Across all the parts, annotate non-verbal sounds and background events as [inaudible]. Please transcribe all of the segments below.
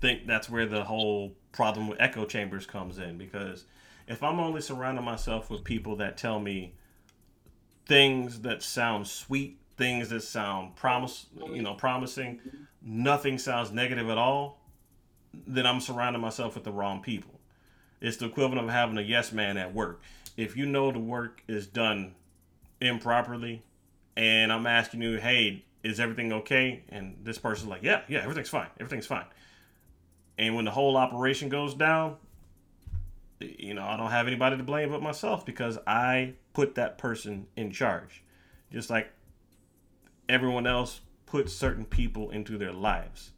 think that's where the whole problem with echo chambers comes in because if I'm only surrounding myself with people that tell me things that sound sweet, things that sound promise, you know, promising, nothing sounds negative at all, then I'm surrounding myself with the wrong people. It's the equivalent of having a yes man at work. If you know the work is done improperly and I'm asking you, hey, is everything okay? And this person's like, yeah, yeah, everything's fine. Everything's fine. And when the whole operation goes down, you know, I don't have anybody to blame but myself because I put that person in charge. Just like everyone else puts certain people into their lives.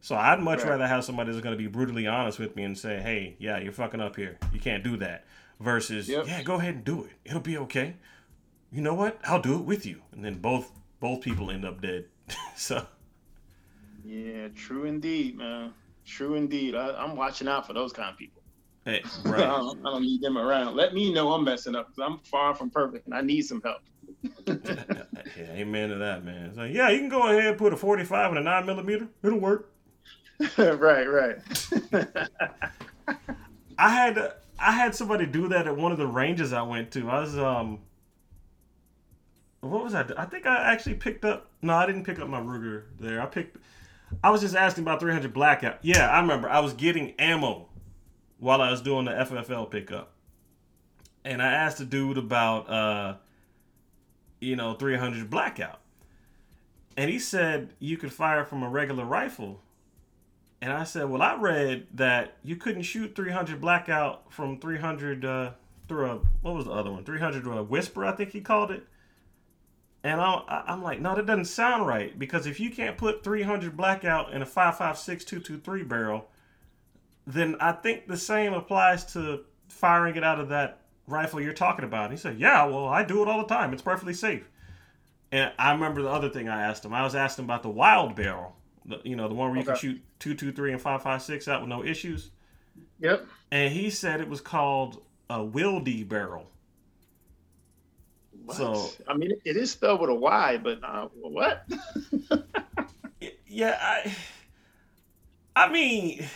So I'd much right. rather have somebody that's going to be brutally honest with me and say, "Hey, yeah, you're fucking up here. You can't do that." Versus, yep. "Yeah, go ahead and do it. It'll be okay." You know what? I'll do it with you. And then both both people end up dead. [laughs] so Yeah, true indeed, man. True indeed. I, am watching out for those kind of people. Hey, [laughs] right. I, don't, I, don't, need them around. Let me know I'm messing up because I'm far from perfect and I need some help. [laughs] yeah, amen to that, man. It's like, yeah, you can go ahead and put a 45 and a 9 millimeter. It'll work. [laughs] right, right. I had I had somebody do that at one of the ranges I went to. I was um what was I? I think I actually picked up. No, I didn't pick up my Ruger there. I picked. I was just asking about 300 blackout. Yeah, I remember. I was getting ammo while I was doing the FFL pickup, and I asked the dude about, uh, you know, 300 blackout, and he said you could fire from a regular rifle. And I said, well, I read that you couldn't shoot 300 blackout from 300 uh, through a what was the other one? 300 a whisper, I think he called it. And I, am like, no, that doesn't sound right because if you can't put 300 blackout in a 5.56 223 barrel, then I think the same applies to firing it out of that rifle you're talking about. And he said, yeah, well, I do it all the time. It's perfectly safe. And I remember the other thing I asked him. I was asking about the Wylde barrel, the, you know, the one where you okay. can shoot 223 and 5.56 out with no issues. Yep. And he said it was called a Wildy barrel. What? So I mean, it is spelled with a Y, but uh, what? [laughs] yeah, I. I mean,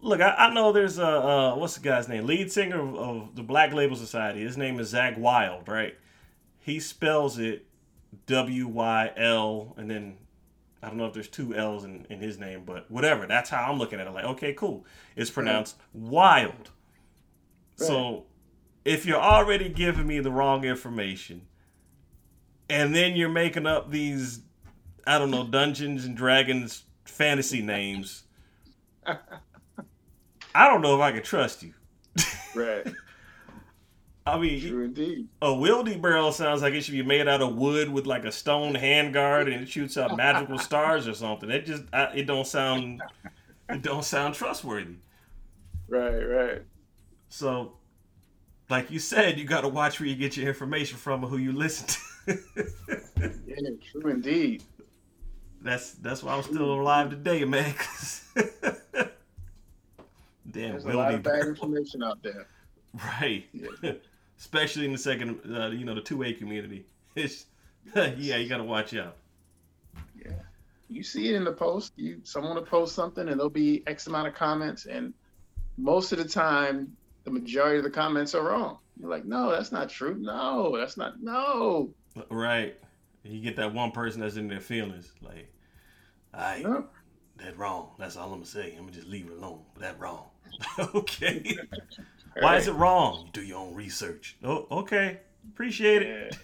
look, I, I know there's a uh, what's the guy's name? Lead singer of, of, the Black Label Society. His name is Zakk Wylde, right? He spells it W Y L, and then I don't know if there's two L's in, in his name, but whatever. That's how I'm looking at it. Like, okay, cool. It's pronounced right. wild. Right. So if you're already giving me the wrong information and then you're making up these I don't know Dungeons and Dragons fantasy names, I don't know if I can trust you. Right. [laughs] I mean, True indeed. a wieldy barrel sounds like it should be made out of wood with like a stone handguard and it shoots out magical stars or something. It just I, it don't sound it don't sound trustworthy. Right, right. So like you said, you got to watch where you get your information from and who you listen to. [laughs] yeah, true indeed. That's that's why I'm still alive today, man. [laughs] Damn, There's a lot of bad information out there. Right. Yeah. [laughs] Especially in the second, uh, you know, the two A community. It's yeah, you got to watch out. Yeah, you see it in the post. You someone will post something and there'll be X amount of comments, and most of the time the majority of the comments are wrong. You're like, no, that's not true. No, that's not. No. Right. You get that one person that's in their feelings, like, I yep. that wrong. That's all I'm gonna say. I'm gonna just leave it alone. That wrong. [laughs] okay. [laughs] Why is it wrong? You do your own research. Oh, okay. Appreciate it.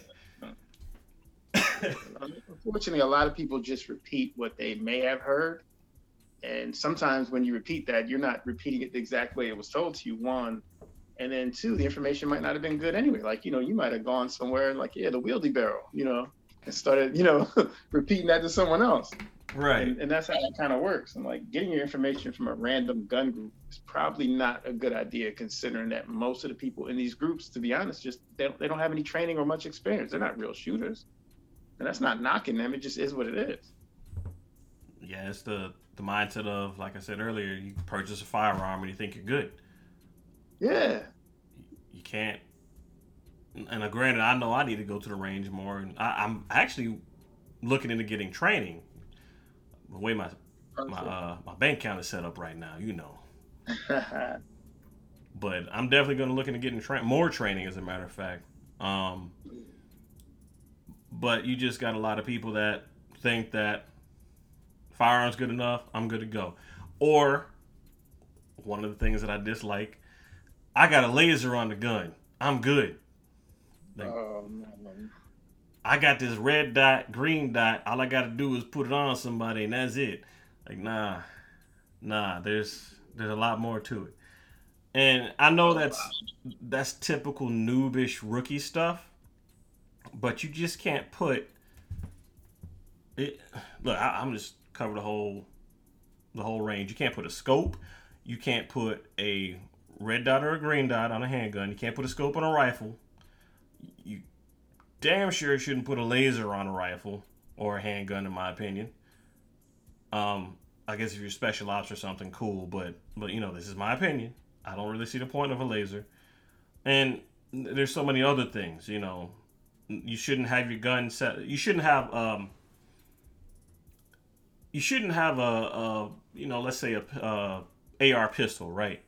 [laughs] Unfortunately, a lot of people just repeat what they may have heard. And sometimes when you repeat that, you're not repeating it the exact way it was told to you. One, and then two, the information might not have been good anyway. Like, you know, you might have gone somewhere and like, yeah, the wieldy barrel, you know, and started, you know, [laughs] repeating that to someone else. Right. And, and that's how it kind of works. And like getting your information from a random gun group is probably not a good idea considering that most of the people in these groups, to be honest, just they don't, they don't have any training or much experience. They're not real shooters. And that's not knocking them. It just is what it is. Yeah, it's the the mindset of like I said earlier, you purchase a firearm and you think you're good. Yeah. You can't. And uh, granted, I know I need to go to the range more, and I, am actually looking into getting training. The way my my uh, my bank account is set up right now. You know. [laughs] but I'm definitely going to look into getting tra- more training, as a matter of fact. Um, but you just got a lot of people that think that firearms good enough, I'm good to go. Or one of the things that I dislike, I got a laser on the gun. I'm good. Like, oh. I got this red dot, green dot. All I got to do is put it on somebody, and that's it. Like, nah, nah. There's there's a lot more to it. And I know that's that's typical noobish rookie stuff, but you just can't put it. Look, I, am just cover the whole the whole range. You can't put a scope. You can't put a red dot or a green dot on a handgun. You can't put a scope on a rifle. You damn sure shouldn't put a laser on a rifle or a handgun, in my opinion. Um, I guess if you're special ops or something, cool. But but you know, this is my opinion. I don't really see the point of a laser. And there's so many other things, you know. You shouldn't have your gun set. You shouldn't have um. You shouldn't have a, a you know, let's say a, a AR pistol, right?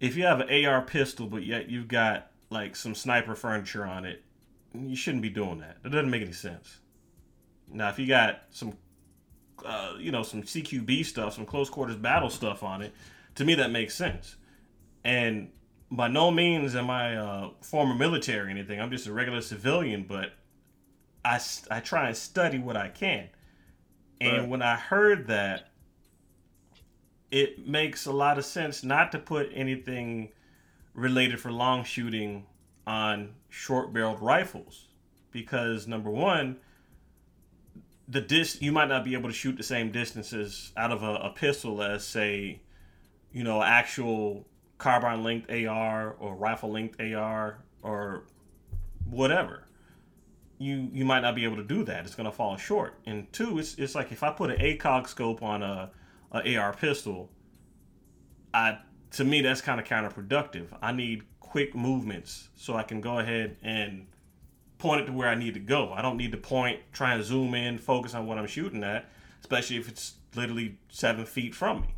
If you have an AR pistol, but yet you've got like some sniper furniture on it, you shouldn't be doing that. That doesn't make any sense. Now, if you got some, uh, you know, some CQB stuff, some close quarters battle stuff on it, to me that makes sense. And by no means am I a former military or anything. I'm just a regular civilian, but I, I try and study what I can. And right. when I heard that, it makes a lot of sense not to put anything related for long shooting on short barreled rifles because number one the dis you might not be able to shoot the same distances out of a, a pistol as say you know, actual carbine length AR or rifle length AR or whatever. You you might not be able to do that. It's to fall short. And two, it's it's like if I put an ACOG scope on a, a AR pistol, I to me that's kind of counterproductive. I need quick movements so I can go ahead and point it to where I need to go. I don't need to point, try and zoom in, focus on what I'm shooting at, especially if it's literally seven feet from me.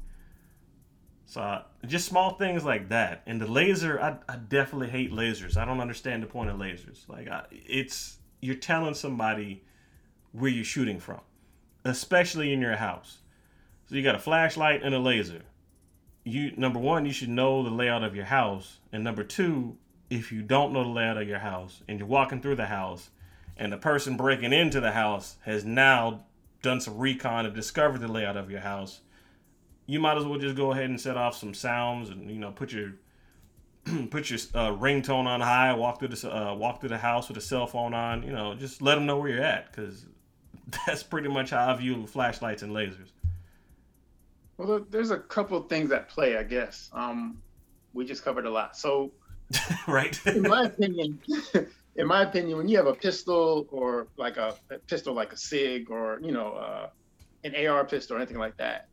So just small things like that. And the laser, I, I definitely hate lasers. I don't understand the point of lasers. Like I, it's you're telling somebody where you're shooting from, especially in your house. So you got a flashlight and a laser. You number one, you should know the layout of your house, and number two, if you don't know the layout of your house and you're walking through the house, and the person breaking into the house has now done some recon and discovered the layout of your house, you might as well just go ahead and set off some sounds and you know put your [clears throat] put your uh, ringtone on high, walk through the uh, walk through the house with a cell phone on. You know, just let them know where you're at because [laughs] that's pretty much how I view flashlights and lasers. Well, there's a couple of things at play, I guess. Um, we just covered a lot, so [laughs] right. in my opinion, [laughs] in my opinion, when you have a pistol or like a, a pistol like a Sig or you know uh, an AR pistol or anything like that,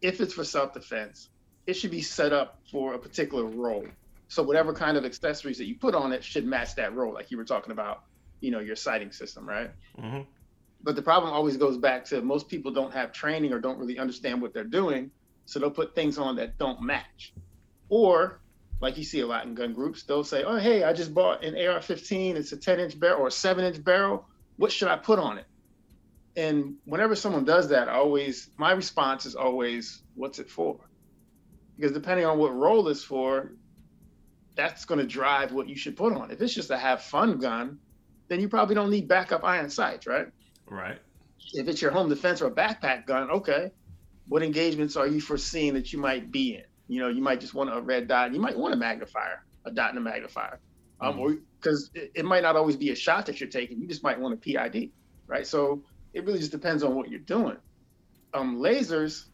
if it's for self-defense, it should be set up for a particular role. So whatever kind of accessories that you put on it should match that role, like you were talking about, you know, your sighting system, right? Mm-hmm. But the problem always goes back to most people don't have training or don't really understand what they're doing, so they'll put things on that don't match. Or, like you see a lot in gun groups, they'll say, "Oh, hey, I just bought an AR-15. It's a 10-inch barrel or a 7-inch barrel. What should I put on it?" and whenever someone does that, I always my response is always, "What's it for?" Because depending on what role it's for, that's going to drive what you should put on. If it's just a have fun gun, then you probably don't need backup iron sights, right? Right. If it's your home defense or a backpack gun, okay. What engagements are you foreseeing that you might be in? You know, you might just want a red dot. You might want a magnifier, a dot and a magnifier, um, mm-hmm. or because it, it might not always be a shot that you're taking. You just might want a PID, right? So it really just depends on what you're doing. Um, lasers,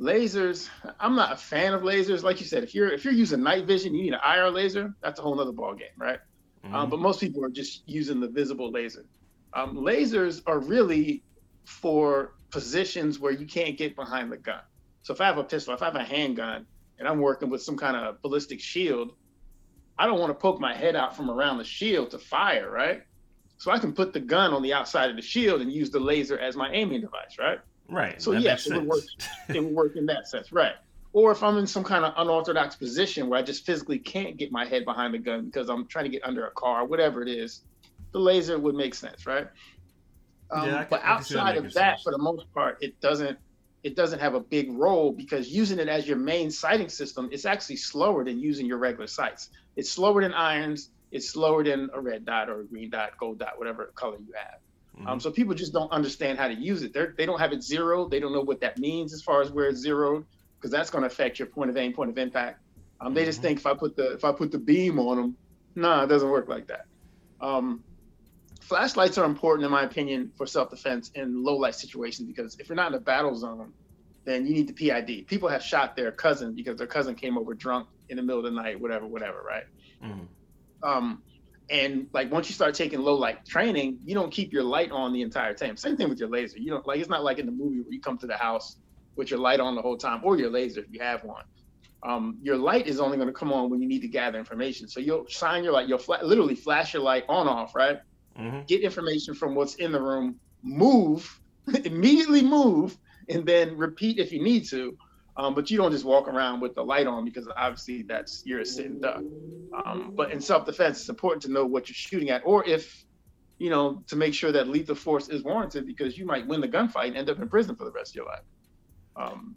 lasers. I'm not a fan of lasers. Like you said, if you're if you're using night vision, you need an IR laser. That's a whole other ball game, right? Um, mm-hmm. Um, but most people are just using the visible laser. Um, lasers are really for positions where you can't get behind the gun. So if I have a pistol, if I have a handgun, and I'm working with some kind of ballistic shield, I don't want to poke my head out from around the shield to fire, right? So I can put the gun on the outside of the shield and use the laser as my aiming device, right? Right. So yes, it would work. [laughs] it would work in that sense, right? Or if I'm in some kind of unorthodox position where I just physically can't get my head behind the gun because I'm trying to get under a car, whatever it is, the laser would make sense, right? Um, yeah, can, but outside of that, sense. for the most part, it doesn't it doesn't have a big role because using it as your main sighting system, it's actually slower than using your regular sights. It's slower than irons. It's slower than a red dot or a green dot, gold dot, whatever color you have. Mm-hmm. Um, so people just don't understand how to use it. They're, they don't have it zeroed. They don't know what that means as far as where it's zeroed, because that's going to affect your point of aim, point of impact. Um, they mm-hmm. just think if I put the if I put the beam on them, no, nah, it doesn't work like that. Um, flashlights are important in my opinion for self-defense in low light situations because if you're not in a battle zone then you need the pid people have shot their cousin because their cousin came over drunk in the middle of the night whatever whatever right mm-hmm. um, and like once you start taking low light training you don't keep your light on the entire time same thing with your laser you don't like it's not like in the movie where you come to the house with your light on the whole time or your laser if you have one um, your light is only going to come on when you need to gather information so you'll shine your light you'll fla- literally flash your light on off right mm-hmm. get information from what's in the room, move, [laughs] immediately move, and then repeat if you need to. Um, but you don't just walk around with the light on because obviously that's you're a sitting duck. Um, but in self-defense, it's important to know what you're shooting at, or if you know to make sure that lethal force is warranted because you might win the gunfight and end up in prison for the rest of your life. Um,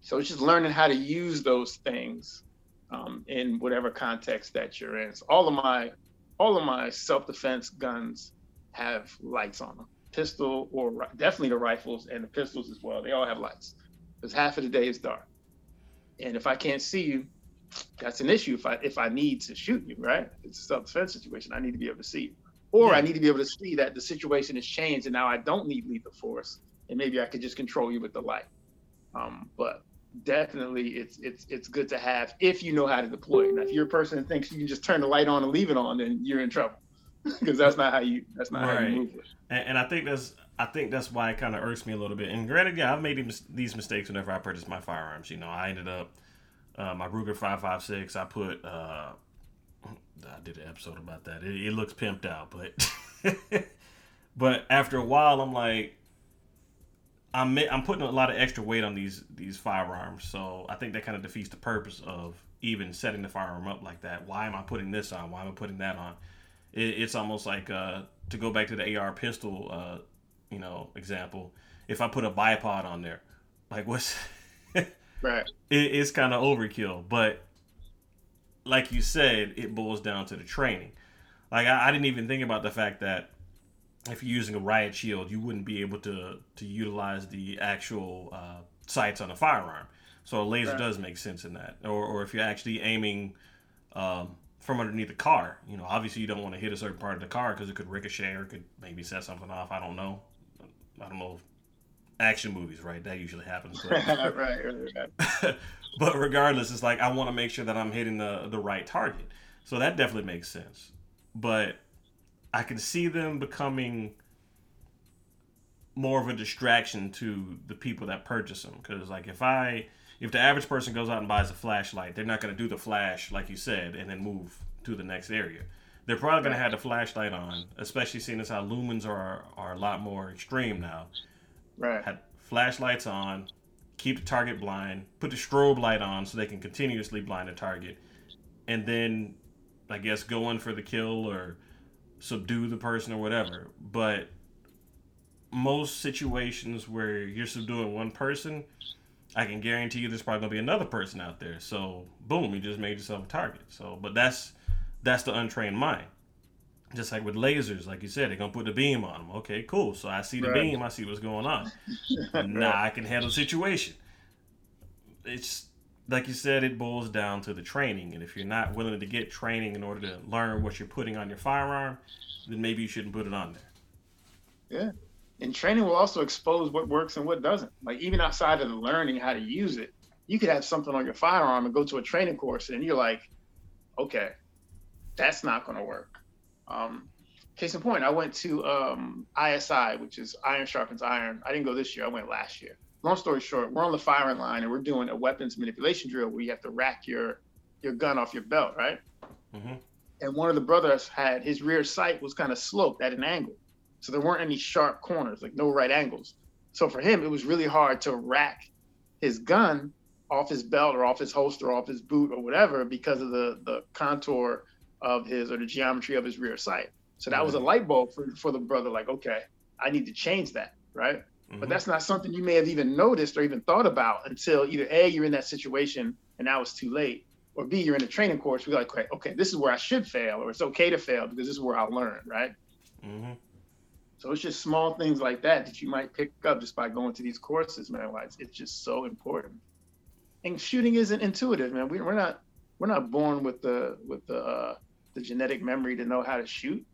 so it's just learning how to use those things um, in whatever context that you're in. So all of my all of my self-defense guns have lights on them pistol or definitely the rifles and the pistols as well they all have lights because half of the day is dark and if i can't see you that's an issue if i if i need to shoot you right it's a self-defense situation i need to be able to see you or yeah. i need to be able to see that the situation has changed and now i don't need lethal force and maybe i could just control you with the light um, but definitely it's it's it's good to have if you know how to deploy it. Now, if you're a person that thinks you can just turn the light on and leave it on, then you're in trouble [laughs] because that's not how you that's not right. how you move it. And, and, I think that's I think that's why it kind of irks me a little bit. And granted, yeah, I've made these mistakes whenever I purchase my firearms. You know, I ended up uh, my Ruger five five six. I put uh, I did an episode about that. It, it looks pimped out, but [laughs] but after a while, I'm like I'm I'm putting a lot of extra weight on these these firearms, so I think that kind of defeats the purpose of even setting the firearm up like that. Why am I putting this on? Why am I putting that on? It, it's almost like uh, to go back to the AR pistol, uh, you know, example. If I put a bipod on there, like what's [laughs] right? It, it's kind of overkill, but like you said, it boils down to the training. Like I, I didn't even think about the fact that if you're using a riot shield, you wouldn't be able to to utilize the actual uh, sights on a firearm. So a laser right. does make sense in that. Or, or if you're actually aiming um, from underneath the car, you know, obviously you don't want to hit a certain part of the car because it could ricochet or could maybe set something off. I don't know. I don't know. Action movies, right? That usually happens. But, [laughs] right, right, right. [laughs] but regardless, it's like I want to make sure that I'm hitting the the right target. So that definitely makes sense. But I can see them becoming more of a distraction to the people that purchase them. Because like if I if the average person goes out and buys a flashlight, they're not going to do the flash like you said and then move to the next area. They're probably going to have the flashlight on, especially seeing as how lumens are are a lot more extreme now. Right. Had flashlights on, keep the target blind, put the strobe light on so they can continuously blind the target, and then I guess go in for the kill or subdue the person or whatever. But most situations where you're subduing one person, I can guarantee you there's probably gonna be another person out there. So boom, you just made yourself a target. So but that's that's the untrained mind. Just like with lasers, like you said, they're gonna put the beam on them. Okay, cool. So I see the right. beam, I see what's going on. [laughs] now I can handle the situation. It's like you said, it boils down to the training. And if you're not willing to get training in order to learn what you're putting on your firearm, then maybe you shouldn't put it on there. Yeah. And training will also expose what works and what doesn't. Like even outside of the learning how to use it, you could have something on your firearm and go to a training course and you're like, okay, that's not going to work. Um, case in point, I went to um, ISI, which is Iron Sharpens Iron. I didn't go this year. I went last year long story short, we're on the firing line and we're doing a weapons manipulation drill where you have to rack your your gun off your belt, right? Mm-hmm. And one of the brothers had his rear sight was kind of sloped at an angle, so there weren't any sharp corners, like no right angles. So for him, it was really hard to rack his gun off his belt or off his holster, or off his boot or whatever because of the the contour of his or the geometry of his rear sight. So that was a light bulb for, for the brother, like, okay, I need to change that, right? Mm-hmm. But that's not something you may have even noticed or even thought about until either A, you're in that situation and now it's too late, or B, you're in a training course, We're like, okay, okay, this is where I should fail, or it's okay to fail because this is where I'll learn, right? Mm-hmm. So it's just small things like that that you might pick up just by going to these courses, man. Why it's, it's just so important. And shooting isn't intuitive, man. We, we're not we're not born with the with the uh, the genetic memory to know how to shoot.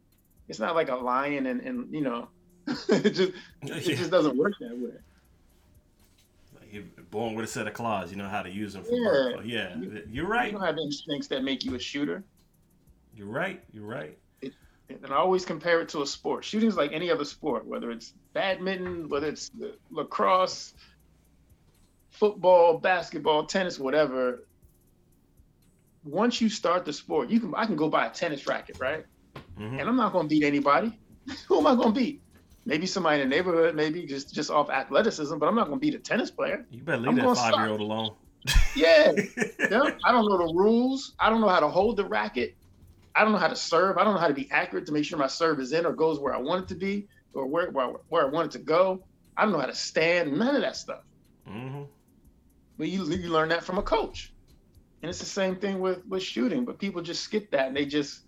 It's not like a lion and, and you know, [laughs] it just it just doesn't work that way. You're born with a set of claws. You know how to use them for yeah. Yeah, you're right. You don't have instincts that make you a shooter. You're right. You're right. It, and I always compare it to a sport. Shooting is like any other sport, whether it's badminton, whether it's lacrosse, football, basketball, tennis, whatever once you start the sport, you can I can go buy a tennis racket, right? Mm-hmm. And I'm not going to beat anybody. [laughs] Who am I going to beat? Maybe somebody in the neighborhood, maybe just just off athleticism, but I'm not going to beat a tennis player. You better leave I'm that five year old alone. [laughs] yeah. [laughs] yeah, I don't know the rules. I don't know how to hold the racket. I don't know how to serve. I don't know how to be accurate to make sure my serve is in or goes where I want it to be or where where, where I want it to go. I don't know how to stand. None of that stuff. Mm-hmm. But you you learn that from a coach. And it's the same thing with with shooting, but people just skip that and they just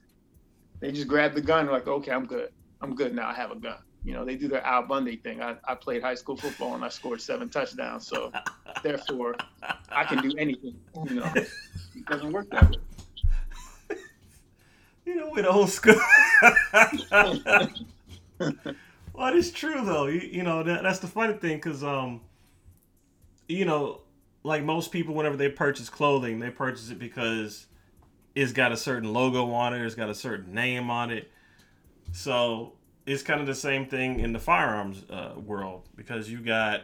they just grab the gun like, okay, I'm good. I'm good now. I have a gun. You know, they do their Al Bundy thing. I, I played high school football and I scored seven touchdowns. So [laughs] therefore I can do anything. You know, it doesn't work that way. [laughs] You know, with old school. [laughs] well, it's true though. You, you know, that, that's the funny thing because, um, you know, like most people, whenever they purchase clothing, they purchase it because it's got a certain logo on it, it's got a certain name on it. So it's kind of the same thing in the firearms uh, world because you got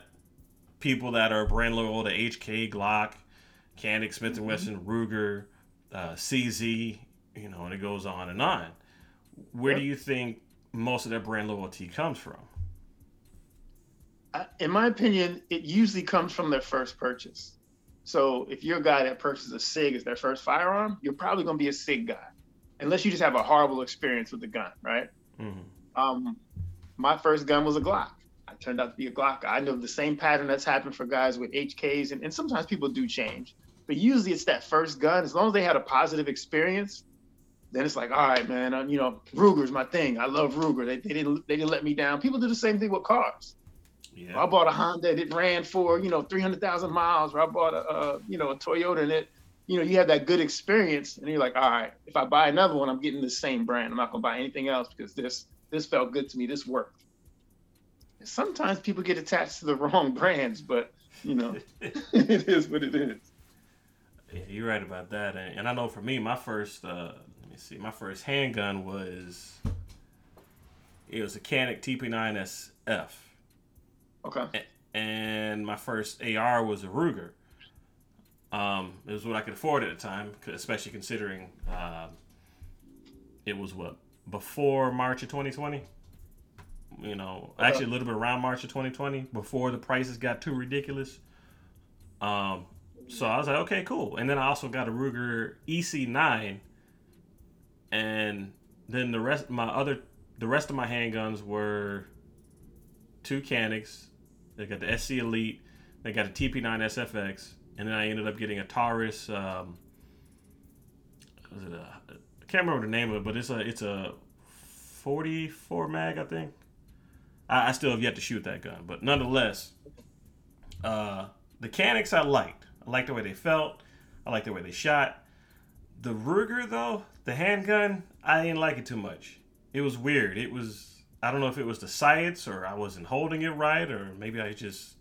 people that are brand loyal to HK, Glock, Canik, Smith and Wesson, mm-hmm. Ruger, uh, CZ, you know, and it goes on and on. Where yep. do you think most of that brand loyalty comes from? In my opinion, it usually comes from their first purchase. So if you're a guy that purchases a SIG as their first firearm, you're probably going to be a SIG guy, unless you just have a horrible experience with the gun, right? Mm-hmm. Um, my first gun was a Glock. I turned out to be a Glock guy. I know the same pattern that's happened for guys with HKs, and, and sometimes people do change, but usually it's that first gun. As long as they had a positive experience, then it's like, all right, man, uh, you know, Ruger's my thing. I love Ruger. They, they didn't they didn't let me down. People do the same thing with cars. Yeah. I bought a Honda that it ran for you know 300,000 miles. Or I bought a, you know a Toyota and it you know you have that good experience and you're like all right if I buy another one I'm getting the same brand. I'm not gonna buy anything else because this this felt good to me. This worked. And sometimes people get attached to the [laughs] wrong brands, but you know [laughs] [laughs] it is what it is. Yeah, you're right about that. And, and I know for me, my first uh, let me see, my first handgun was it was a Canik TP9SF Okay. And my first AR was a Ruger. Um, it was what I could afford at the time, especially considering uh, it was what before March of 2020. You know, okay. actually a little bit around March of 2020, before the prices got too ridiculous. Um, so I was like, okay, cool. And then I also got a Ruger EC9, and then the rest, my other, the rest of my handguns were two Caniks, they got the SC Elite. They got a TP9 SFX, and then I ended up getting a Taurus. Um, was it a, I can't remember the name of it, but it's a it's a 44 mag, I think. I, I still have yet to shoot that gun, but nonetheless, uh, the Caniks I liked. I liked the way they felt. I liked the way they shot. The Ruger though, the handgun, I didn't like it too much. It was weird. It was I don't know if it was the sights or I wasn't holding it right or maybe I just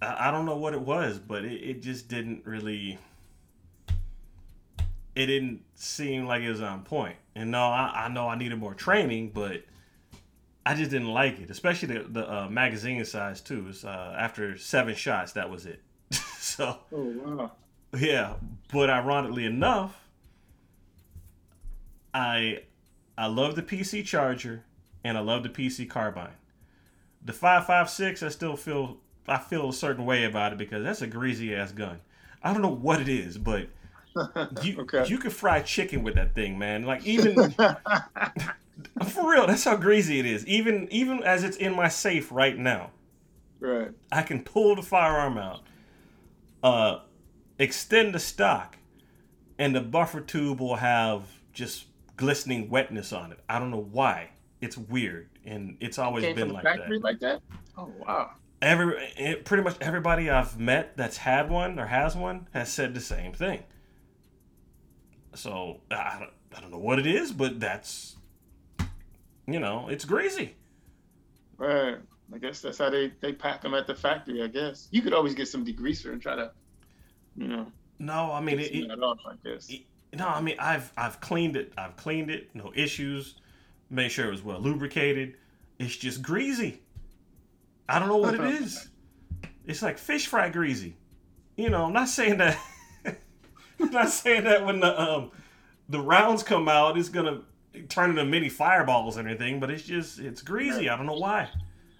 I, I don't know what it was, but it, it just didn't really it didn't seem like it was on point. And no, I, I know I needed more training, but I just didn't like it, especially the, the uh, magazine size too. It's, uh, after seven shots, that was it. [laughs] so, oh, wow. yeah. But ironically enough, I I love the PC charger and I love the PC carbine. The five five six, I still feel I feel a certain way about it because that's a greasy ass gun. I don't know what it is, but [laughs] you okay. you can fry chicken with that thing, man. Like even [laughs] for real, that's how greasy it is. Even even as it's in my safe right now. Right. I can pull the firearm out, uh, extend the stock, and the buffer tube will have just glistening wetness on it. I don't know why. It's weird, and it's always been like that. Like that. Oh wow every it, pretty much everybody I've met that's had one or has one has said the same thing. So I don't, I don't know what it is, but that's you know it's greasy. Right. I guess that's how they they pack them at the factory. I guess you could always get some degreaser and try to, you know. No, I mean it. it, off, I guess. It, no, I mean I've I've cleaned it. I've cleaned it. No issues. Made sure it was well lubricated. It's just greasy. I don't know what it is. It's like fish fry greasy. You know, I'm not saying that. [laughs] I'm not saying that when the um the rounds come out, it's gonna turn into mini fireballs or anything. But it's just it's greasy. I don't know why.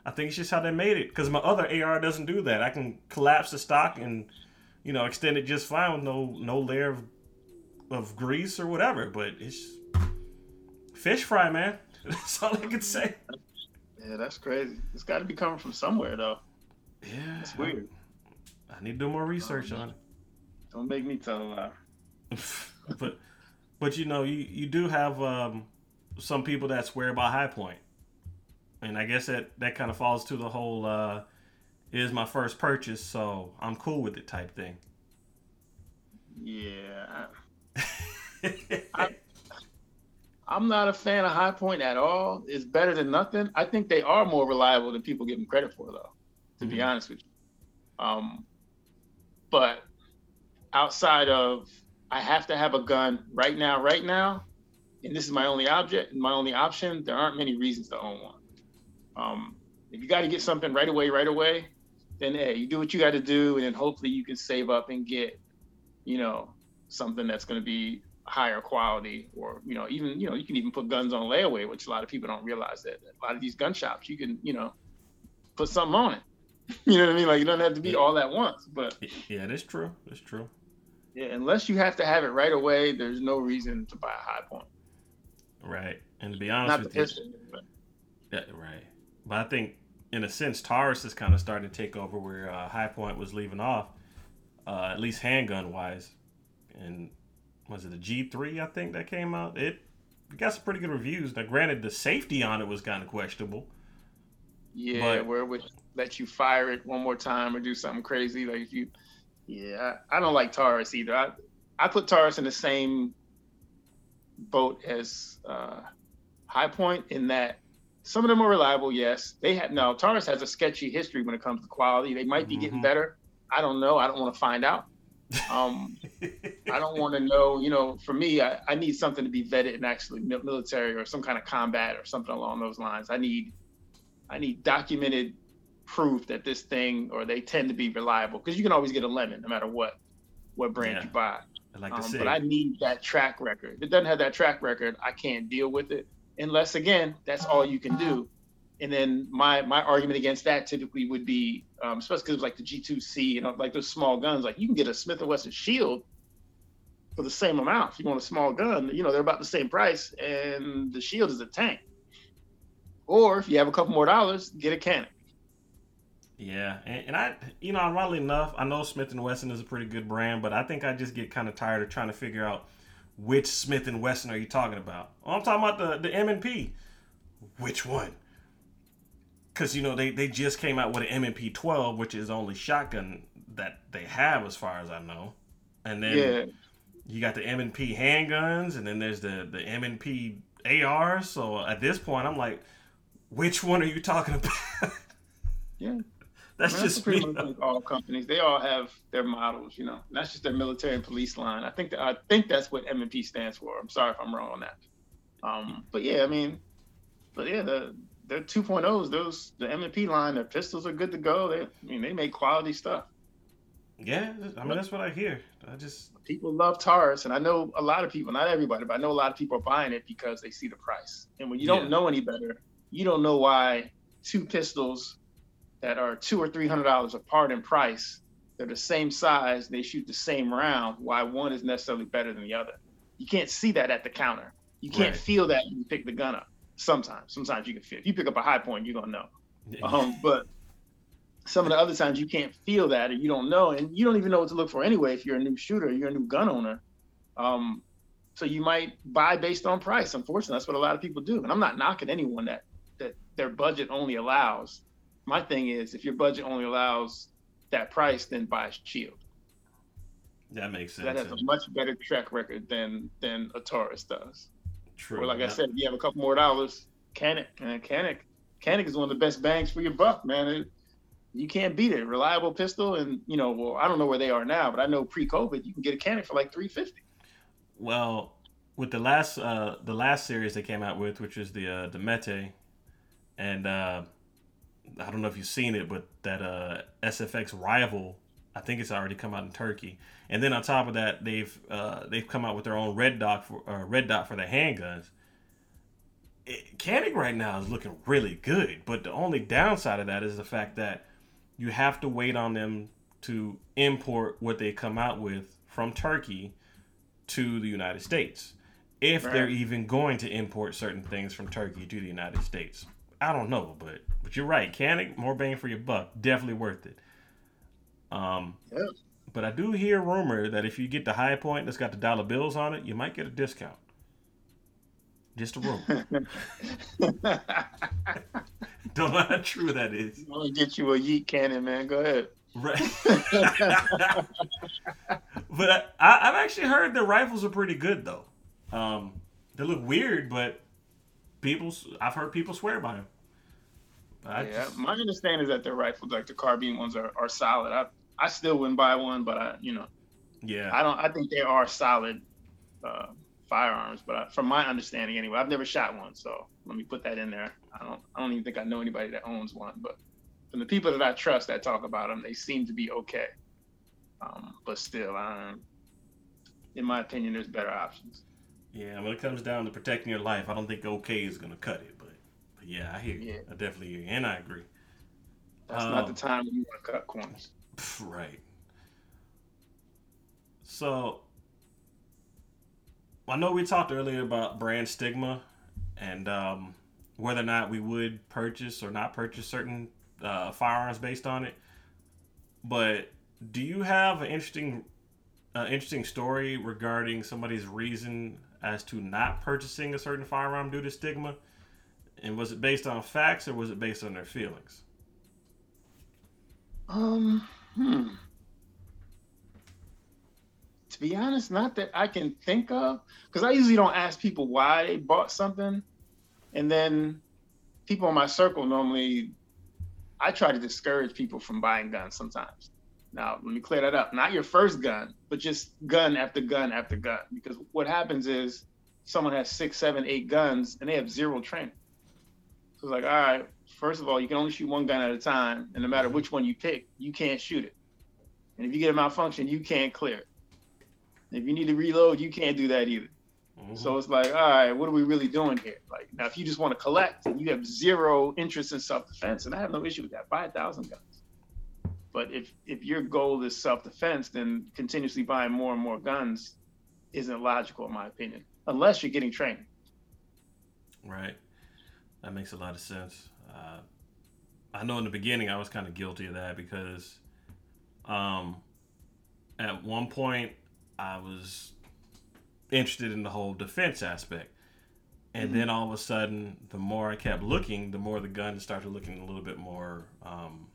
I think it's just how they made it. Because my other AR doesn't do that. I can collapse the stock and you know extend it just fine with no no layer of of grease or whatever. But it's fish fry, man. [laughs] That's all I can say. Yeah, that's crazy. It's got to be coming from somewhere, though. Yeah, it's weird. I, I, need to do more research um, on it. Don't make me tell a lie. [laughs] but, but you know, you you do have um, some people that swear by High and I guess that that kind of falls to the whole uh, "is my first purchase, so I'm cool with it" type thing. Yeah. I, [laughs] I'm not a fan of Hi-Point at all. It's better than nothing. I think they are more reliable than people give them credit for, though. To mm-hmm. be honest with you. Um, but outside of I have to have a gun right now, right now, and this is my only object, and my only option. There aren't many reasons to own one. Um, if you got to get something right away, right away, then hey, you do what you got to do, and then hopefully you can save up and get, you know, something that's going to be higher quality or you know even you know you can even put guns on layaway which a lot of people don't realize that a lot of these gun shops you can you know put something on it. [laughs] You know what i mean? Like you don't have to be all at once but yeah that's true. That's true. Yeah unless you have to have it right away there's no reason to buy a Hi-Point right and to be honest Not with you but... yeah right. But i think in a sense taurus is kind of starting to take over where uh, Hi-Point was leaving off uh, at least handgun wise and was it a G3? I think that came out. It got some pretty good reviews. Now, granted, the safety on it was kind of questionable. Yeah, but, where it would let you fire it one more time or do something crazy. Like you, yeah, I, I don't like Taurus either. I I put Taurus in the same boat as uh, Hi-Point in that some of them are reliable. Yes, they have. No, Taurus has a sketchy history when it comes to quality. They might be mm-hmm. getting better. I don't know. I don't want to find out. Um, I don't want to know, you know, for me, I, I need something to be vetted and actually military or some kind of combat or something along those lines. I need, I need documented proof that this thing or they tend to be reliable because you can always get a lemon no matter what, what brand yeah. you buy. I like um, but I need that track record. If it doesn't have that track record, I can't deal with it unless again that's all you can do and then my my argument against that typically would be, um, especially because like the G2C, you know, like those small guns, like you can get a Smith and Wesson Shield for the same amount. If you want a small gun, you know, they're about the same price, and the Shield is a tank. Or if you have a couple more dollars, get a Canik. Yeah, and, and, I, you know, ironically enough, I know Smith and Wesson is a pretty good brand, but I think I just get kind of tired of trying to figure out which Smith and Wesson are you talking about. Oh, I'm talking about the the M and P. Which one? Because you know they, they just came out with an M&P 12, which is only shotgun that they have as far as I know, and then yeah. you got the M&P handguns, and then there's the the M&P AR. So at this point, I'm like, which one are you talking about? yeah. [laughs] That's, I mean, just pretty much like all companies. They all have their models, you know. That's just their military and police line. I think that, I think that's what M&P stands for. I'm sorry if I'm wrong on that. Um, but yeah, I mean, but yeah, the they're 2.0s. Those the M&P line, their pistols are good to go. They, I mean, they make quality stuff. Yeah, I mean that's what I hear. I just people love Taurus, and I know a lot of people, not everybody, but I know a lot of people are buying it because they see the price. And when you don't yeah. know any better, you don't know why two pistols that are two or three hundred dollars apart in price. They're the same size. They shoot the same round. Why one is necessarily better than the other? You can't see that at the counter. You can't Right. feel that when you pick the gun up. Sometimes, sometimes you can feel. If you pick up a Hi-Point, you're gonna know. Um, but some of the other times you can't feel that, or you don't know, and you don't even know what to look for anyway. If you're a new shooter, you're a new gun owner. Um, so you might buy based on price. Unfortunately, that's what a lot of people do. And I'm not knocking anyone that that their budget only allows. My thing is, if your budget only allows that price, then buy a shield. that makes sense. That has a much better track record than than a Taurus does. True. Or like I said, if you have a couple more dollars, Canik, man, Canik, Canik is one of the best bangs for your buck, man. It, you can't beat it. Reliable pistol, and you know, well, I don't know where they are now, but I know pre-COVID, you can get a Canik for like three fifty. Well, with the last uh the last series they came out with, which is the uh the Mete, and uh I don't know if you've seen it, but that uh SFX rival, I think it's already come out in Turkey. And then on top of that, they've uh they've come out with their own red dot for uh, red dot for the handguns. It, Canik right now is looking really good, but the only downside of that is the fact that you have to wait on them to import what they come out with from Turkey to the United States. If they're even going to import certain things from Turkey to the United States. I don't know, but but you're right. Canik, more bang for your buck. Definitely worth it. Um Yeah. but I do hear rumor that if you get the Hi-Point that's got the dollar bills on it, you might get a discount. Just a rumor. [laughs] don't know how true that is. I'm gonna get you a yeet cannon, man. Go ahead. Right. [laughs] [laughs] but I, I've actually heard the rifles are pretty good though. Um, they look weird, but people I've heard people swear by them. I yeah, just- my understanding is that the rifles, like the carbine ones, are, are solid. I I still wouldn't buy one, but I, you know, yeah. I don't. I think they are solid uh, firearms. But I, from my understanding, anyway, I've never shot one, so let me put that in there. I don't. I don't even think I know anybody that owns one, but from the people that I trust that talk about them, they seem to be okay. Um, but still, I'm, in my opinion, there's better options. Yeah, when it comes down to protecting your life, I don't think okay is gonna cut it. But, but yeah, I hear you. Yeah. I definitely hear you, and I agree. That's Um, not the time when you want to cut corners. Right. So, I know we talked earlier about brand stigma and um, whether or not we would purchase or not purchase certain uh, firearms based on it. But do you have an interesting, uh, interesting story regarding somebody's reason as to not purchasing a certain firearm due to stigma? And was it based on facts or was it based on their feelings? Um, hmm. To be honest, not that I can think of, because I usually don't ask people why they bought something, and then people in my circle normally, I try to discourage people from buying guns sometimes. Now, let me clear that up. Not your first gun, but just gun after gun after gun. Because what happens is someone has six, seven, eight guns, and they have zero training. So it's like, all right, first of all, you can only shoot one gun at a time, and no matter which one you pick, you can't shoot it. And if you get a malfunction, you can't clear it. If you need to reload, you can't do that either. Mhm. So it's like, all right, what are we really doing here? Like, now, if you just want to collect and you have zero interest in self-defense, and I have no issue with that, buy a thousand guns. But if if your goal is self-defense, then continuously buying more and more guns isn't logical, in my opinion, unless you're getting training. Right. That makes a lot of sense. Uh, I know in the beginning I was kind of guilty of that because um, at one point I was interested in the whole defense aspect. And Mhm. then all of a sudden, the more I kept looking, the more the gun started looking a little bit more um,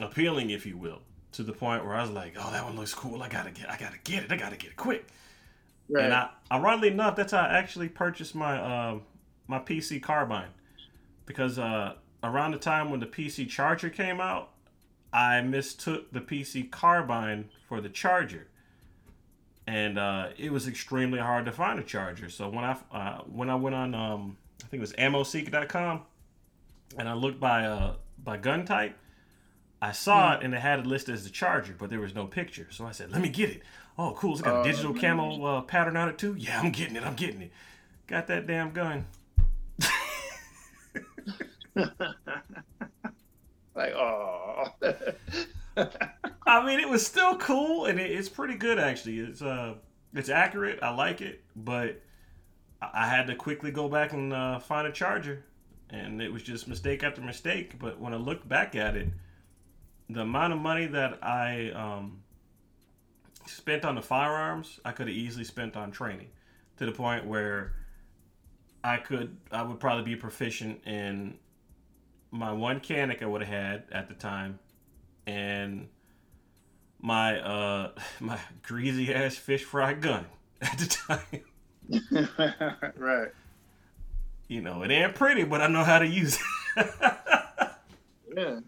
appealing, if you will, to the point where I was like, "Oh, that one looks cool. I gotta get, I gotta get it. I gotta get it quick." And I, ironically enough, that's how I actually purchased my uh, my PC carbine because uh, around the time when the PC Charger came out, I mistook the PC carbine for the Charger, and uh, it was extremely hard to find a charger. So when I uh, when I went on um, I think it was AmmoSeek.com, and I looked by uh, by gun type, I saw it and it had it listed as the Charger, but there was no picture. So I said, "Let me get it." Oh, cool! It's got a digital man. camo uh, pattern on it too. Yeah, I'm getting it. I'm getting it. Got that damn gun. [laughs] like, oh. [laughs] I mean, it was still cool, and it, it's pretty good actually. It's uh, it's accurate. I like it, but I had to quickly go back and uh, find a charger, and it was just mistake after mistake. But when I look back at it, the amount of money that I um, spent on the firearms, I could have easily spent on training, to the point where I could I would probably be proficient in my one Canik I would have had at the time, and my uh [laughs] my greasy ass fish fry gun [laughs] at the time. [laughs] right. You know, it ain't pretty, but I know how to use it. yeah.